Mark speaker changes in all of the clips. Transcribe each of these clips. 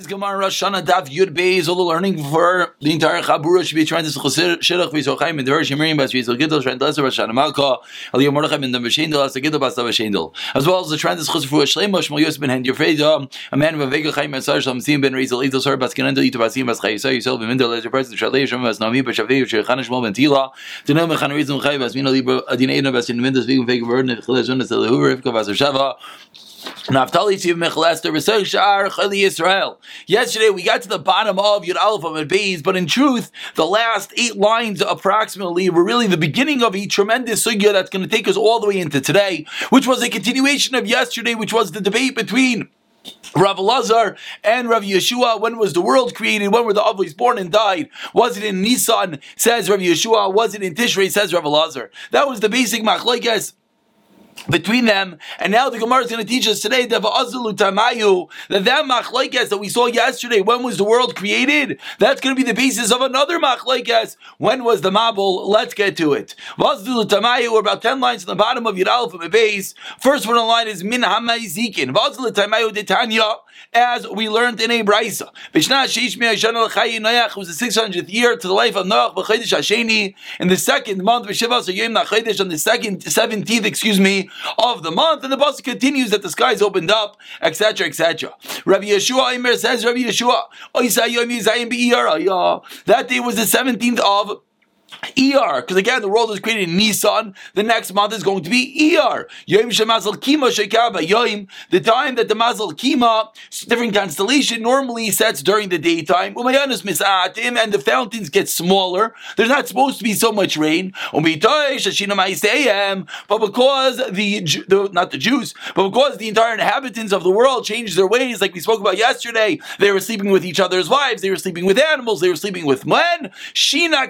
Speaker 1: Today's Gemara Rosh Daf Yud Beis. All the learning for the entire Chabura should be trying to Shirach V'Sochaim and Derish Yemirim Bas Yisrael Gidel Shrend Leser Rosh Hashanah Malka Aliyah As Gidel Bas V'Shendel as well as the Trend Chus for a Shleimo Shmuel Yosef Ben Hand Yofreda a man of Vega Chaim and Sar Shalom Sim Ben Rezel Idel Sar Bas Kenendel Yito Basim Bas Chai Yisrael Yisrael Ben Mindel Lezer President Shalei Shem Bas Nami Bas Shavei Shechan Shmuel Ben Tila Dinom Mechan Rizim Chai Bas Mina Libra Adin Eina Bas Vigum Vega Verdin Chilez Unas Elehu Rivka Bas Shava Yesterday we got to the bottom of Yud Aleph and Beis, but in truth, the last eight lines approximately were really the beginning of a tremendous sugya that's going to take us all the way into today, which was a continuation of yesterday, which was the debate between Rav Lazar and Rav Yeshua, when was the world created? When were the Avos born and died? Was it in Nisan? Says Rav Yeshua. Was it in Tishrei? Says Rav Lazar. That was the basic machlekes between them. And now the Gemara is going to teach us today that that machlekes that we saw yesterday, when was the world created? That's going to be the basis of another machlekes. When was the Mabul? Let's get to it. We're about 10 lines in the bottom of Yidal from the base. First one on the line is Min Hamay Zikin. As we learned in a Brisa. It was the 600th year to the life of Noach in the second month, on the second, 17th, excuse me, of the month, and the bus continues that the skies opened up, etc., etc. Rabbi Yeshua Imer says, Rabbi Yeshua, that day was the 17th of ER, because again, the world was created in Nisan. The next month is going to be ER. Kima. The time that the Mazal Kima, different constellation, normally sets during the daytime. Umayanus and the fountains get smaller. There's not supposed to be so much rain. But because the, the not the Jews, but because the entire inhabitants of the world changed their ways, like we spoke about yesterday, they were sleeping with each other's wives, they were sleeping with animals, they were sleeping with men. Shina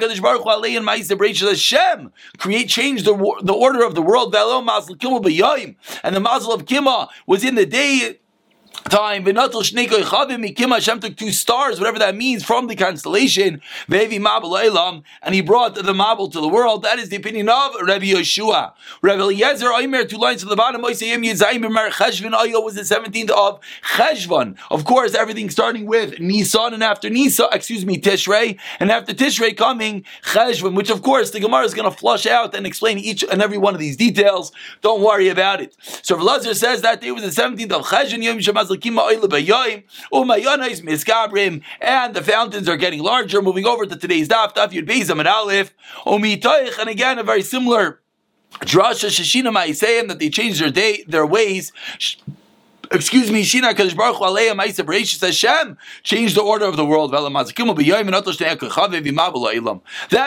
Speaker 1: and Ma'aseh Bereishis Hashem create change the the order of the world. And the mazel of Kima was in the day time. Hashem took two stars, whatever that means, from the constellation. And he brought the Mabel to the world. That is the opinion of Rabbi Yeshua. Rabbi Eliezer Oimer, two lines to the bottom. was the 17th of Cheshvan. Of course, everything starting with Nisan and after Nisan, excuse me, Tishrei, and after Tishrei coming Cheshvan, which of course the Gemara is going to flush out and explain each and every one of these details. Don't worry about it. So Rabbi Eliezer says that day was the 17th of Cheshvan, Yom Shemaz and the fountains are getting larger. Moving over to today's daf, daf Yud Beis Amid Aleph, and again a very similar drasha Shishina Ma'isayim that they changed their day, their ways excuse me, Shina Kadosh Baruch Hu Aleim Ma'aser Bereshis Hashem change the order of the world. That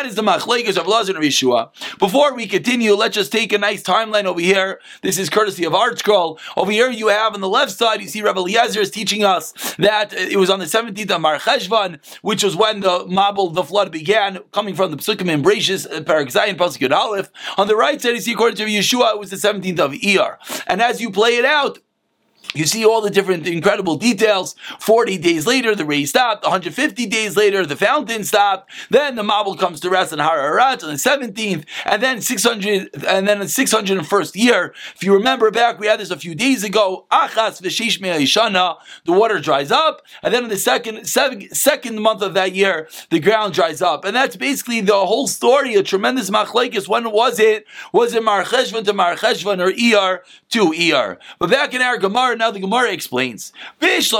Speaker 1: is the machlekes of Lazar and Yeshua. Before we continue, let's just take a nice timeline over here. This is courtesy of ArtScroll. Over here, you have on the left side, you see Rabbi Eliezer is teaching us that it was on the 17th of Mar Cheshvan, which was when the Mabul, the flood began, coming from the Psukim and Bereshis, uh, Parak Zayin, Pasuk Aleph. On the right side, you see according to Yeshua, it was the 17th of Iyar. And as you play it out, you see all the different incredible details. 40 days later, the rain stopped. 150 days later, the fountain stopped. Then the Mabul comes to rest in Hararat on the 17th. And then 600, and then the 601st year. If you remember back, we had this a few days ago. Achas v'shish. The water dries up. And then in the second, seven, second month of that year, the ground dries up. And that's basically the whole story. A tremendous machlekes. When was it? Was it Marcheshvan to Marcheshvan or Iyar to Iyar? But back in our Gemara, now the Gemara explains. It's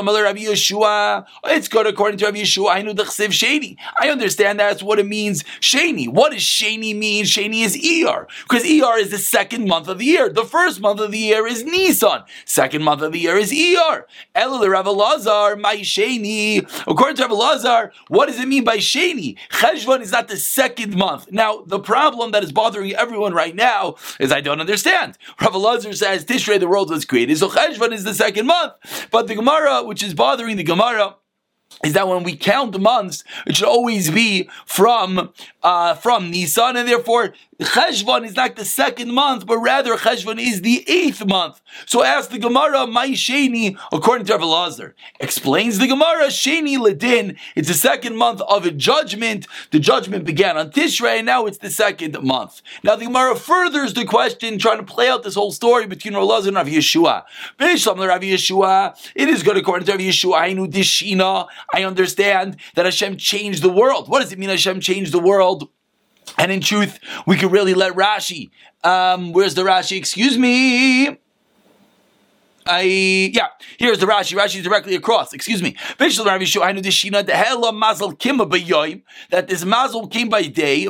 Speaker 1: good according to Rabbi Yeshua. I know the chsiv sheni. I understand that's what it means. Sheni. What does sheni mean? Sheni is Iyar because Iyar is the second month of the year. The first month of the year is Nisan. Second month of the year is Iyar. Elul Rav Lazar, my sheni. According to Rav Lazar, what does it mean by sheni? Cheshvan is not the second month. Now the problem that is bothering everyone right now is I don't understand. Rav Lazar says Tishrei the world was created, so Cheshvan is the the second month. But the Gemara, which is bothering the Gemara, is that when we count months, it should always be from uh, from Nisan, and therefore Cheshvan is not the second month, but rather Cheshvan is the eighth month. So ask the Gemara, my Sheni, according to Rav. Explains the Gemara, Sheni Ledin, it's the second month of a judgment. The judgment began on Tishrei, and now it's the second month. Now the Gemara furthers the question, trying to play out this whole story between Rav Elazar and Rav Yeshua. Rav Yeshua, it is good according to Rav Yeshua, I knew Dishina, I understand that Hashem changed the world. What does it mean Hashem changed the world? And in truth, we could really let Rashi. Um, where's the Rashi? Excuse me. I yeah. Here's the Rashi. Rashi is directly across. Excuse me. That this mazel came by day.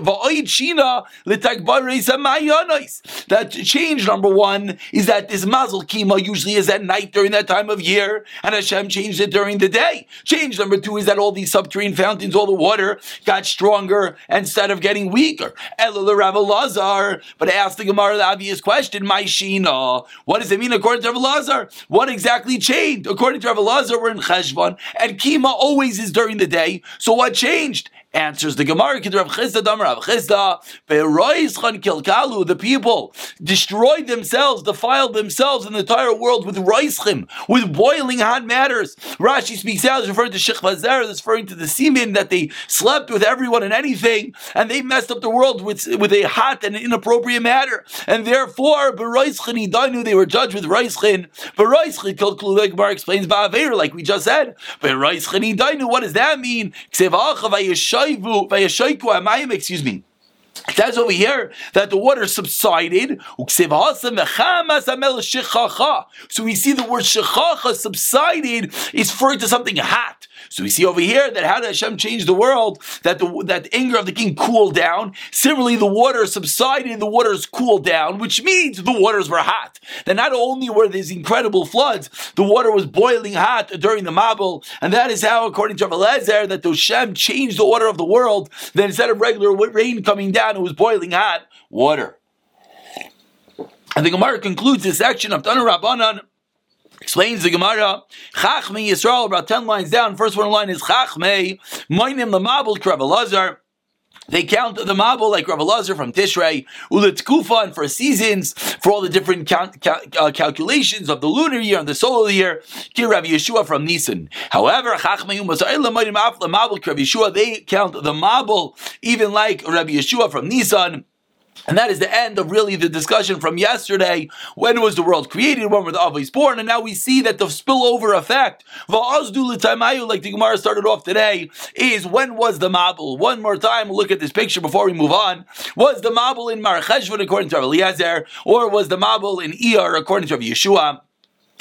Speaker 1: That change number one is that this mazel kima usually is at night during that time of year, and Hashem changed it during the day. Change number two is that all these subterranean fountains, all the water got stronger instead of getting weaker. But I the Gemara the obvious question: My shina. What does it mean according to Rav Lazar? What exactly changed? According to Rav Elazar, we're in Cheshvan, and Kima always is during the day. So what changed? Answers the Gemara, Rav Chisda, Damar Rav Kilkalu, the people destroyed themselves, defiled themselves in the entire world with Roischim, with boiling hot matters. Rashi speaks out, referring to Shechva Zer, that's referring to the semen that they slept with everyone and anything, and they messed up the world with, with a hot and inappropriate matter. And therefore, Beroischin Idanu, they were judged with Roischin. Beroischin Kilkalu, like Gemara explains, like we just said. Beroischin Idanu, what does that mean? Excuse me. It says over here that the water subsided. So we see the word shechacha subsided is referring to something hot. So we see over here that how did Hashem change the world? That the that anger of the king cooled down. Similarly, the water subsided, the waters cooled down, which means the waters were hot. That not only were these incredible floods, the water was boiling hot during the Mabul, and that is how, according to Eliezer, that Hashem changed the order of the world. That instead of regular rain coming down, it was boiling hot water. And the Gemara concludes this section of Tanur Rabbanan Explains the Gemara, Chachme Yisrael, about 10 lines down, first one line is Chachme, Moinim Lamabel Krabalazar. They count the Mabel like Rav Elazar from Tishrei, Ulit Kufa, and for seasons, for all the different cal- uh, calculations of the lunar year and the solar year, Kir Rav Yeshua from Nisan. However, Yshua, they count the Mabel even like Rav Yeshua from Nisan. And that is the end of really the discussion from yesterday. When was the world created? When were the Avos born? And now we see that the spillover effect, like the Gemara started off today, is when was the Mabul? One more time, look at this picture before we move on. Was the Mabul in Mar according to Eliezer, or was the Mabul in Iyar according to Yeshua?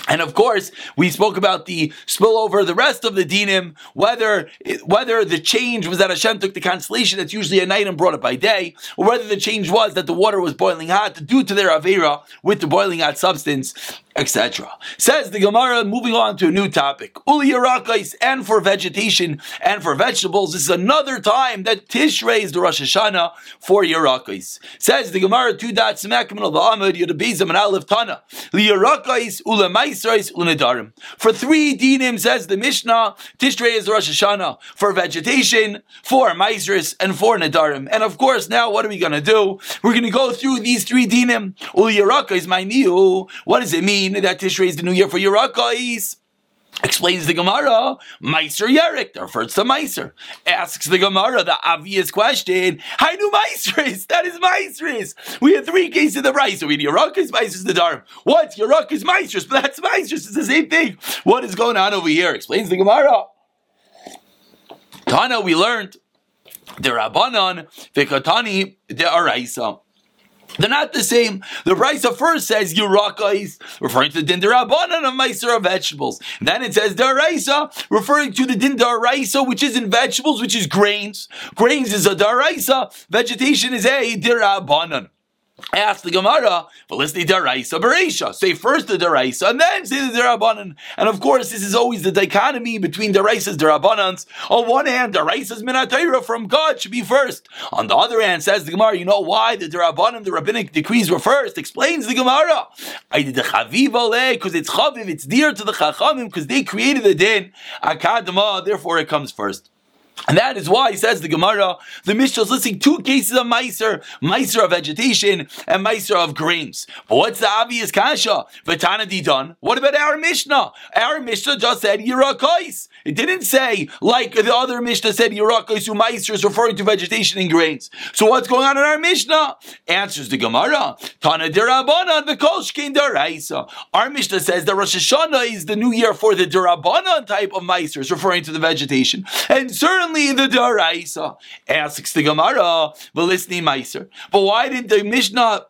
Speaker 1: And of course, we spoke about the spillover, the rest of the dinim, whether whether the change was that Hashem took the constellation that's usually at night and brought it by day, or whether the change was that the water was boiling hot due to their avera with the boiling hot substance etc. Says the Gemara, moving on to a new topic. Uli Yarakais, and for vegetation and for vegetables, this is another time that Tishrei is the Rosh Hashanah for Yarakais. Says the Gemara, two dots, Semakim of the Amud, Yudabizam, and Aleph Tana. Li Yarakais, Ula Maisrais, Unadarim. For three dinim, says the Mishnah, Tishrei is the Rosh Hashanah for vegetation, for Maisris, and for Nadarim. And of course, now what are we going to do? We're going to go through these three dinim. Uli Yarakais, my new. What does it mean? Mean that Tishrei is the new year for Yerakais? Explains the Gemara, Meiser Yerik, refers to Meiser. Asks the Gemara the obvious question, How do Meisris? That is Meisris. We had three cases of the rice. We had Yerakis, Meisris, the Darm. What? Yerakis, Meisris, but that's Meisris. It's the same thing. What is going on over here? Explains the Gemara. Tana, we learned the Rabbanon, Vikatani, the Araisa. They're not the same. The Brisa first says Yerakais, referring to the Din Darabanan of Meiser of vegetables. And then it says Daraisa, referring to the Din Daraisa, which is in vegetables, which is grains. Grains is a Daraisa, vegetation is a Dirabanan. Ask the Gemara, Felicity Daraisa Beresha. Say first the Daraisa and then say the Darabanan. And of course, this is always the dichotomy between Daraisas Darabanans. On one hand, Daraisas Minatayra from God should be first. On the other hand, says the Gemara, you know why the Darabanan, the rabbinic decrees were first? Explains the Gemara. I did the Chaviv because it's Chaviv, it's dear to the Chachamim because they created the din. Akadama, therefore it comes first. And that is why, he says the Gemara, the Mishnah is listing two cases of Meiser, Meiser of vegetation and Meiser of grains. But what's the obvious kasha? Vatana. What about our Mishnah? Our Mishnah just said Yirakais. It didn't say, like the other Mishnah said, Yirakais who Meiser is referring to vegetation and grains. So what's going on in our Mishnah? Answers the Gemara. Tana derabanan v'kolshkin deraisa. Our Mishnah says that Rosh Hashanah is the new year for the derabanan type of Meiser, referring to the vegetation. And certainly only the Daraisa. Asks the Gemara, Velisni Meiser. But why did the Mishnah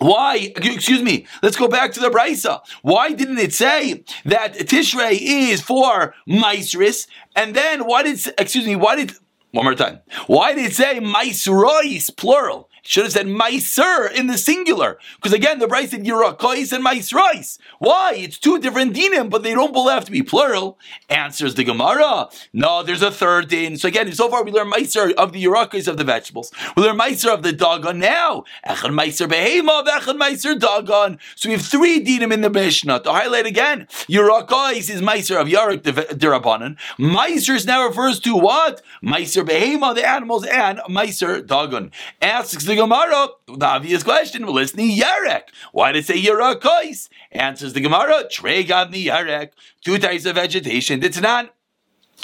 Speaker 1: why, excuse me, let's go back to the Brisa. Why didn't it say that Tishrei is for Maisris? And then why did, excuse me, why did, one more time. Why did it say Maisrois, plural? Should have said Meiser in the singular. Because again, the Bryce said Yirakois and Meisrais. Why? It's two different dinim, but they don't both have to be plural. Answers the Gemara. No, there's a third din. So again, so far we learn Meiser of the Yirakois of the vegetables. We learn Meiser of the Dagon now. Echad Meiser Behema, Echad Meiser Dagon. So we have three dinim in the Mishnah. To highlight again, Yirakois is Meiser of Yarak Dirabanan. Meiser now refers to what? Meiser Behema, the animals, and Meiser Dagon. Asks the Gemara, the obvious question, listening Yarek. Why did it say Yarakois? Answers the Gemara, Tregavni Yarek. Two types of vegetation. It's not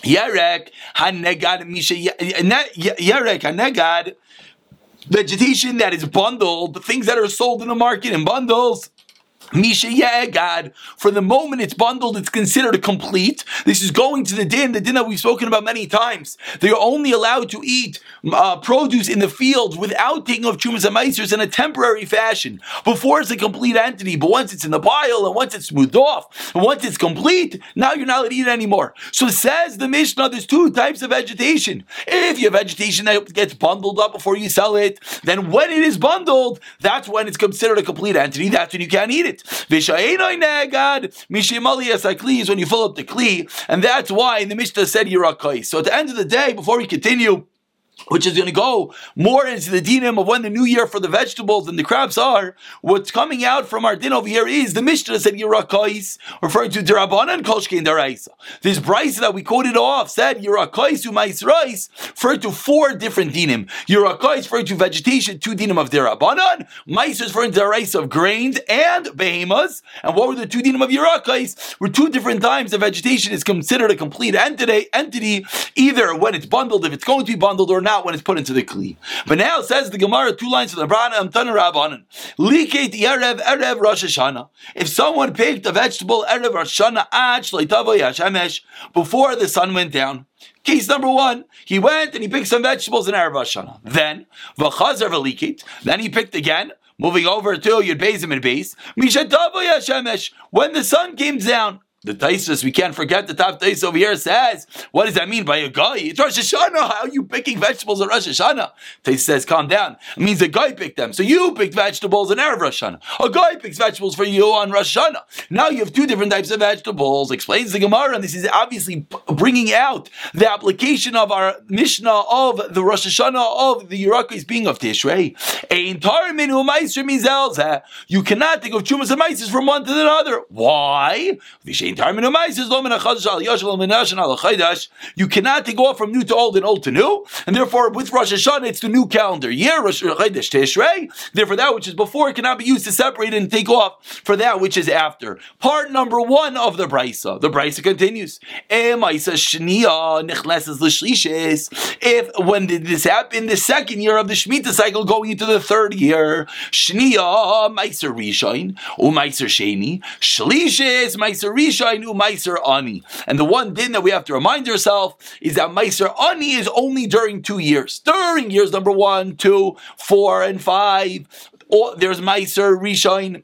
Speaker 1: Yarek, Hanegad, Misha, Yarek, Hanegad. Vegetation that is bundled, the things that are sold in the market in bundles. Misha Yagad. For the moment it's bundled, it's considered complete. This is going to the din, the din that we've spoken about many times. They are only allowed to eat uh, produce in the fields without taking off chumas and meisers in a temporary fashion. Before it's a complete entity, but once it's in the pile and once it's smoothed off, and once it's complete, now you're not allowed to eat it anymore. So says the Mishnah, there's two types of vegetation. If you have vegetation that gets bundled up before you sell it, then when it is bundled, that's when it's considered a complete entity. That's when you can't eat it. V'sha'enoi negad mishimali asakli is when you fill up the kli, and that's why the Mishnah said yirakai. So at the end of the day, before we continue which is going to go more into the dinim of when the new year for the vegetables and the crops are. What's coming out from our din over here is the Mishnah said Yirakais, referring to Derabanan Kolshkein Daraisa. This Bryce that we quoted off said Yirakais Umais Rice, referred to four different dinim. Yirakais referring to vegetation, two dinim of Derabanan, Mais referring to Daraisa of grains and behemoths. And what were the two dinim of Yirakais? Were two different times the vegetation is considered a complete entity, entity, either when it's bundled, if it's going to be bundled, or not when it's put into the kli. But now it says the Gemara, two lines from the Brana, Amtana Rabbanan. Liket Erev, Erev Rosh Hashanah. If someone picked a vegetable, Erev Rosh Hashanah, Ach, before the sun went down, Case number one, he went and he picked some vegetables in Erev Rosh Hashanah. Then, v'chazar v'likit, then he picked again, moving over to Yud Bezim and Beis, Yashemesh, when the sun came down, the Taisus, we can't forget the top Taisus over here says, what does that mean by a guy? It's Rosh Hashanah. How are you picking vegetables on Rosh Hashanah? Taisus says, calm down. It means a guy picked them. So you picked vegetables in Erev Rosh Hashanah. A guy picks vegetables for you on Rosh Hashanah. Now you have two different types of vegetables. Explains the Gemara, and this is obviously bringing out the application of our Mishnah of the Rosh Hashanah of the Yerakis being of Tishrei. You cannot think of Chumas and from one to the other. Why? You cannot take off from new to old and old to new, and therefore with Rosh Hashanah it's the new calendar year, Rosh Chodesh Tishrei. Therefore, that which is before cannot be used to separate and take off for that which is after. Part number one of the Brisa. The Brisa continues. If when did this happen? The second year of the Shemitah cycle, going into the third year, Shnia Meiser Umeiser Sheni, Shlishes Meiser Rishon. Meiser Ani. And the one din that we have to remind ourselves is that Meiser Ani is only during two years. During years number one, two, four, and five, there's Meiser Rishon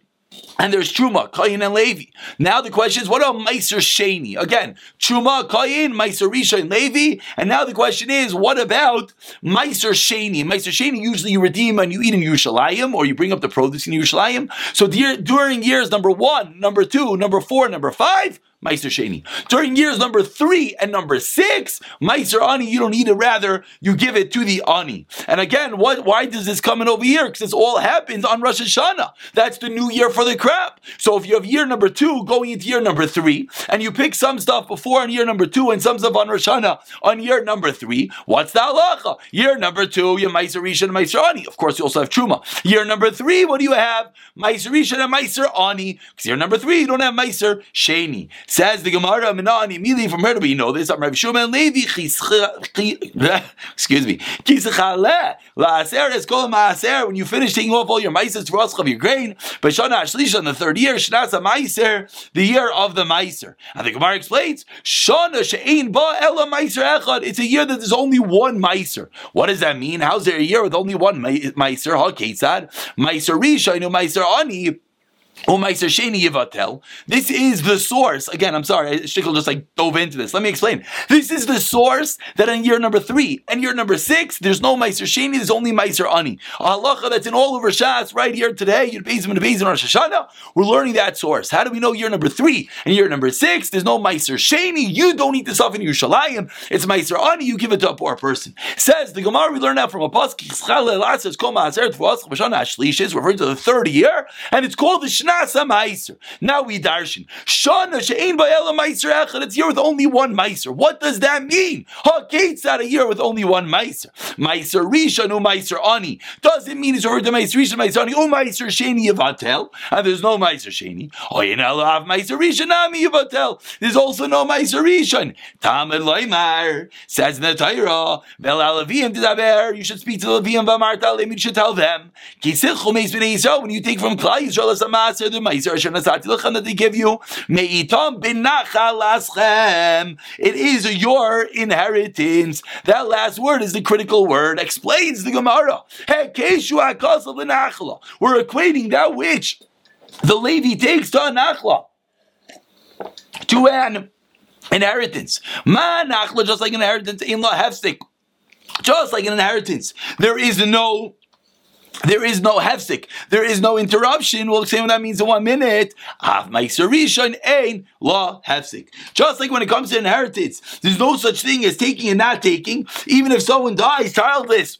Speaker 1: and there's Truma, Kayin, and Levi. Now the question is, what about Meiser Sheni? Again, Truma, Kayin, Meiser Risha, and Levi. And now the question is, what about Meiser Sheni? Meiser Sheni, usually you redeem and you eat in Yerushalayim, or you bring up the produce in Yerushalayim. So during years number one, number two, number four, number five, Meiser Sheni. During years number three and number six, Meiser Ani, you don't need it, rather, you give it to the Ani. And again, what? why does this come in over here? Because this all happens on Rosh Hashanah. That's the new year for the crop. So if you have year number two going into year number three, and you pick some stuff before on year number two and some stuff on Rosh Hashanah on year number three, what's the halacha? Year number two, you Meiser Rishon and Meiser Ani. Of course, you also have Truma. Year number three, what do you have? Meiser Rishon and Meiser Ani. Because year number three, you don't have Meiser Sheni. Says the Gemara, Minani, immediately from her, but you know this, I'm Rav Shuman Levi, excuse me, Kisachale, Laaser is called Maaser, when you finish taking off all your for us of your grain, but Shana Ashlish on the third year, Shnasa Meiser, the year of the Meiser. And the Gemara explains, Shana She'ein Ba Ela Meiser Echad, it's a year that there's only one Meiser. What does that mean? How's there a year with only one Meiser? Ha Ketzad, Meiser Risha, Meiser Ani, this is the source. Again, I'm sorry, Shikl just like dove into this. Let me explain. This is the source that in year number three and year number six, there's no Meiser Sheni, there's only Meiser Ani. Halacha that's in all over Shas right here today, Yud and Bezim Rosh Hashanah, we're learning that source. How do we know year number three and year number six, there's no Meiser Sheni, you don't eat this off in Yerushalayim, it's Meiser Ani, you give it to a poor person. Says the Gemara, we learn that from a pasuk, referring to the third year, and it's called the Shna Shnasa Meiser. Now we darshan. Shana she'ein ba'ela Meiser echad. It's year with only one Meiser. What does that mean? Ha'gates out a year with only one Meiser. Meiser Rishon u Meiser Ani. Doesn't mean it's to Meiser Rishon Meiser Ani u Meiser Sheni Yavatel? And there's no Meiser Sheni. Oh, know, have Meiser Rishon Ami Yavatel. There's also no Meiser Rishon. Tamid Loimar says in the Torah, Vel Alavim Tidaber. You should speak to the Levim Vamarta. You should tell them. When you take from Klai Yisrael as a mass that they give you. It is your inheritance. That last word is the critical word. Explains the Gemara. We're equating that which the Levi takes to nachla to an inheritance. Ma nachla, just like an inheritance, in law hefstik. Just like an inheritance, there is no there is no hefsik. There is no interruption. We'll say what that means in one minute. ain law hefsik. Just like when it comes to inheritance, there's no such thing as taking and not taking. Even if someone dies childless,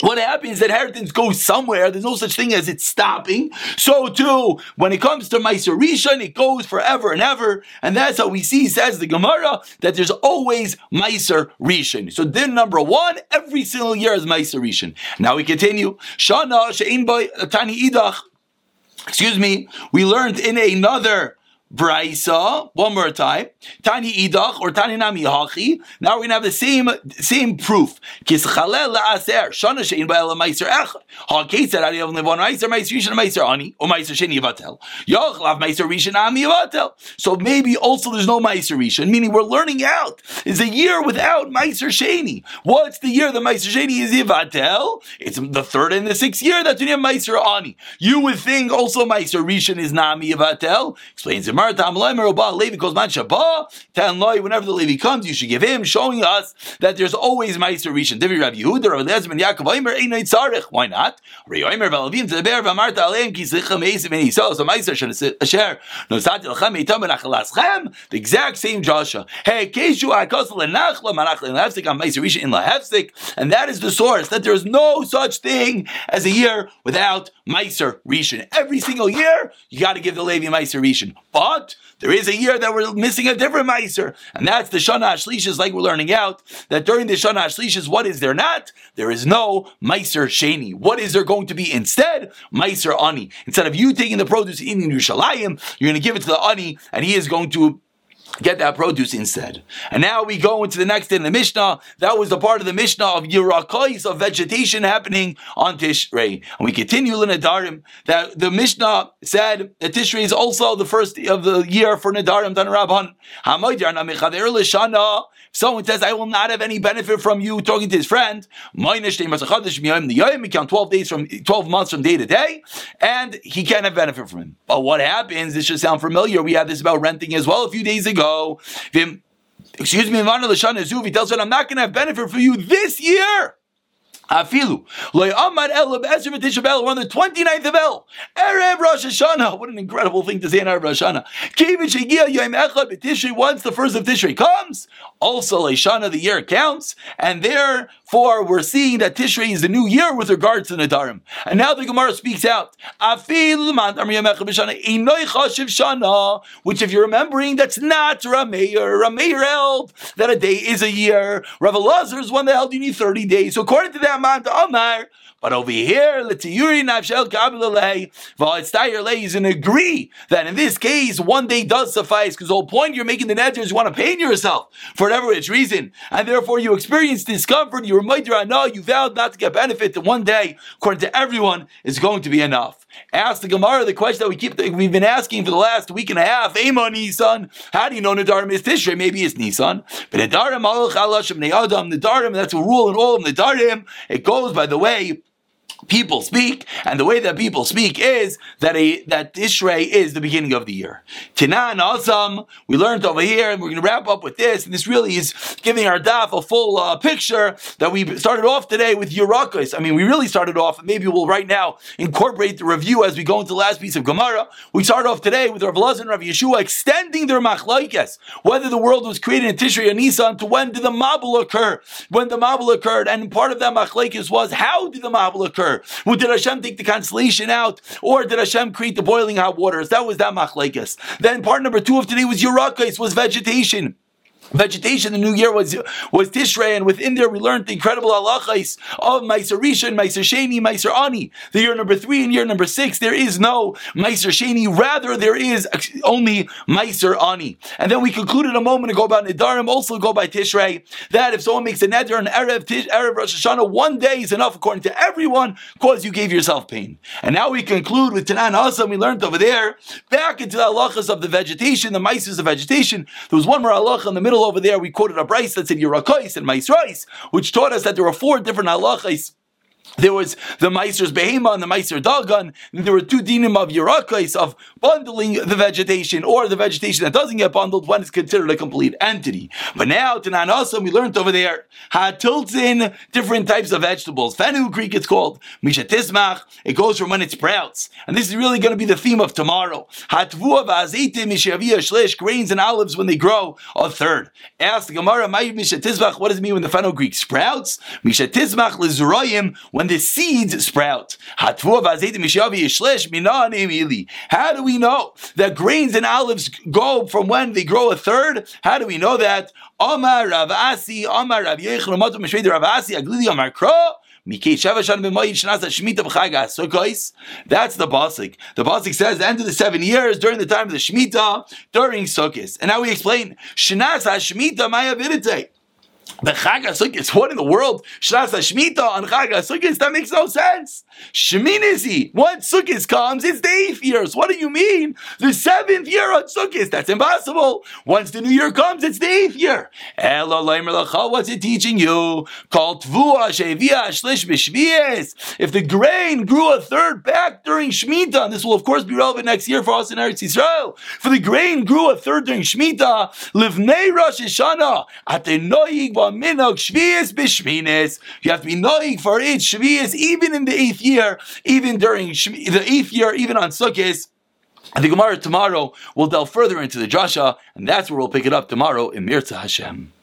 Speaker 1: what happens inheritance goes somewhere. There's no such thing as it's stopping. So too, when it comes to Meiser Rishon, it goes forever and ever. And that's how we see, says the Gemara, that there's always Meiser Rishon. So then number one, every single year is Meiser Rishon. Now we continue. Shana Shein Tani Idach. Excuse me. We learned in another Braisa, one more time. Tani idach or tani nami hachi. Now we're gonna have the same same proof. Kischalel laaser shana shein ba'el meiser echad. Ha ketzad adi only one meiser meiser rishon meiser ani or meiser sheni yavatel. Yoch meiser rishon ami. So maybe also there's no meiser rishon, meaning we're learning out. Is a year without meiser sheni. What's the year the meiser sheni is yavatel? It's the third and the sixth year that's you have meiser ani. You would think also meiser rishon is nami yavatel. Explains it. Whenever the Levi comes, you should give him, showing us that there's always Meiser Rishon. Divi Rav Yehuda, Rav Eliezer ben Yaakov. Why not? And Ben the exact same Joshua. Hey, Keshu, in Lahefsik, and that is the source, that there's no such thing as a year without Meiser Rishon. Every single year, you got to give the Levi Meiser Rishon. But there is a year that we're missing a different Meiser, and that's the Shana Ashlishas, like we're learning out, that during the Shana Ashlishas, what is there not? There is no Meiser Sheni. What is there going to be instead? Meiser Ani. Instead of you taking the produce in Yerushalayim, you're going to give it to the Ani, and he is going to get that produce instead. And now we go into the next in the Mishnah. That was the part of the Mishnah of Yerakais, of vegetation happening on Tishrei. And we continue in Nadarim that the Mishnah said that Tishrei is also the first of the year for Nadarim Dan Rabban. Someone says, I will not have any benefit from you talking to his friend. Count 12 days from 12 months from day to day, and he can't have benefit from him. But what happens? This should sound familiar. We had this about renting as well a few days ago. Excuse me, he tells me I'm not going to have benefit for you this year. Afilu. Loy B'El. We're on the 29th of El. Erev Rosh Hashanah. What an incredible thing to say in Erev Rosh Hashanah. Once the first of Tishrei comes, also Leishana, the year counts, and therefore we're seeing that Tishrei is the new year with regards to Nadarim. And now the Gemara speaks out. Which if you're remembering, that's not Rameir. Rameir held that a day is a year. Rav Lazar is one that held you need 30 days. So according to that, Omar. But over here, Valitzayer is and agree that in this case, one day does suffice, because the whole point you're making the neder is you want to pain yourself for whatever its reason, and therefore you experience discomfort, you remind you, I you vowed not to get benefit, that one day, according to everyone, is going to be enough. Ask the Gemara the question that we keep we've been asking for the last week and a half. Ema Nisan. How do you know Nadarim is Tishrei? Maybe it's Nisan. But Nadarim Nadarim. That's a rule in all of Nadarim. It goes by the way people speak, and the way that people speak is that a that Tishrei is the beginning of the year. Tinan Azam, we learned over here, and we're going to wrap up with this. And this really is giving our daf a full uh, picture that we started off today with Yerakos. I mean, we really started off, and maybe we'll right now incorporate the review as we go into the last piece of Gemara. We start off today with Rav Lazar and Rav Yeshua extending their machlaikes, whether the world was created in Tishrei or Nisan, to when did the Mabul occur? When the Mabul occurred, and part of that machlaikes was how did the Mabul occur? Well, did Hashem take the constellation out, or did Hashem create the boiling hot waters? That was that machlekes. Then part number two of today was Yerakos, was vegetation vegetation. The new year was was Tishrei, and within there we learned the incredible halachas of Meiser Rishon, Meiser Sheni, Meiser Ani. The year number three and year number six, there is no Meiser Sheni. Rather, there is only Meiser Ani. And then we concluded a moment ago about Nidarim, also go by Tishrei, that if someone makes a neder on Erev, Tish, Erev Rosh Hashanah, one day is enough according to everyone, cause you gave yourself pain. And now we conclude with Tanan Hasam, we learned over there, back into the halachas of the vegetation, the Meisers of vegetation. There was one more halacha in the middle over there, we quoted a Bryce that said Yerakos and Maisrais, which taught us that there were four different halachas there was the Meiser's Behema and the Meiser Dagan. There were two dinim of Yerakais of bundling the vegetation or the vegetation that doesn't get bundled when it's considered a complete entity. But now, Tanan also, we learned over there, Hatiltzin, different types of vegetables. Fenugreek Greek it's called. Misha Tismach, it goes from when it sprouts. And this is really going to be the theme of tomorrow. Hatvua v'azitim mishavia shlish, grains and olives when they grow, a third. Ask the Gemara, Misha Tismach, what does it mean when the fenugreek Greek sprouts? Misha Tismach lizroyim, when the seeds sprout. How do we know that grains and olives go from when they grow a third? How do we know that? That's the Basik. The Basik says the end of the seven years during the time of the Shemitah, during Sukkot. And now we explain, Shnas HaShemitah Maya Vidite. The Chag HaSukkot, what in the world? Shnas HaShmita on Chag HaSukkot? That makes no sense. Sheminizi, once Sukkot comes, it's the eighth year. So what do you mean? The seventh year on Sukkot? That's impossible. Once the new year comes, it's the eighth year. What's it teaching you? If the grain grew a third back during Shemitah, and this will of course be relevant next year for us in Eretz Yisrael. For the grain grew a third during Shemitah, livnei Rosh Hashanah, atenoig minog shvius b'shminis. You have to be noig for it shvius even in the eighth year, even during the eighth year, even on Sukkot. And the Gemara tomorrow will delve further into the Drasha, and that's where we'll pick it up tomorrow in Mirza Hashem.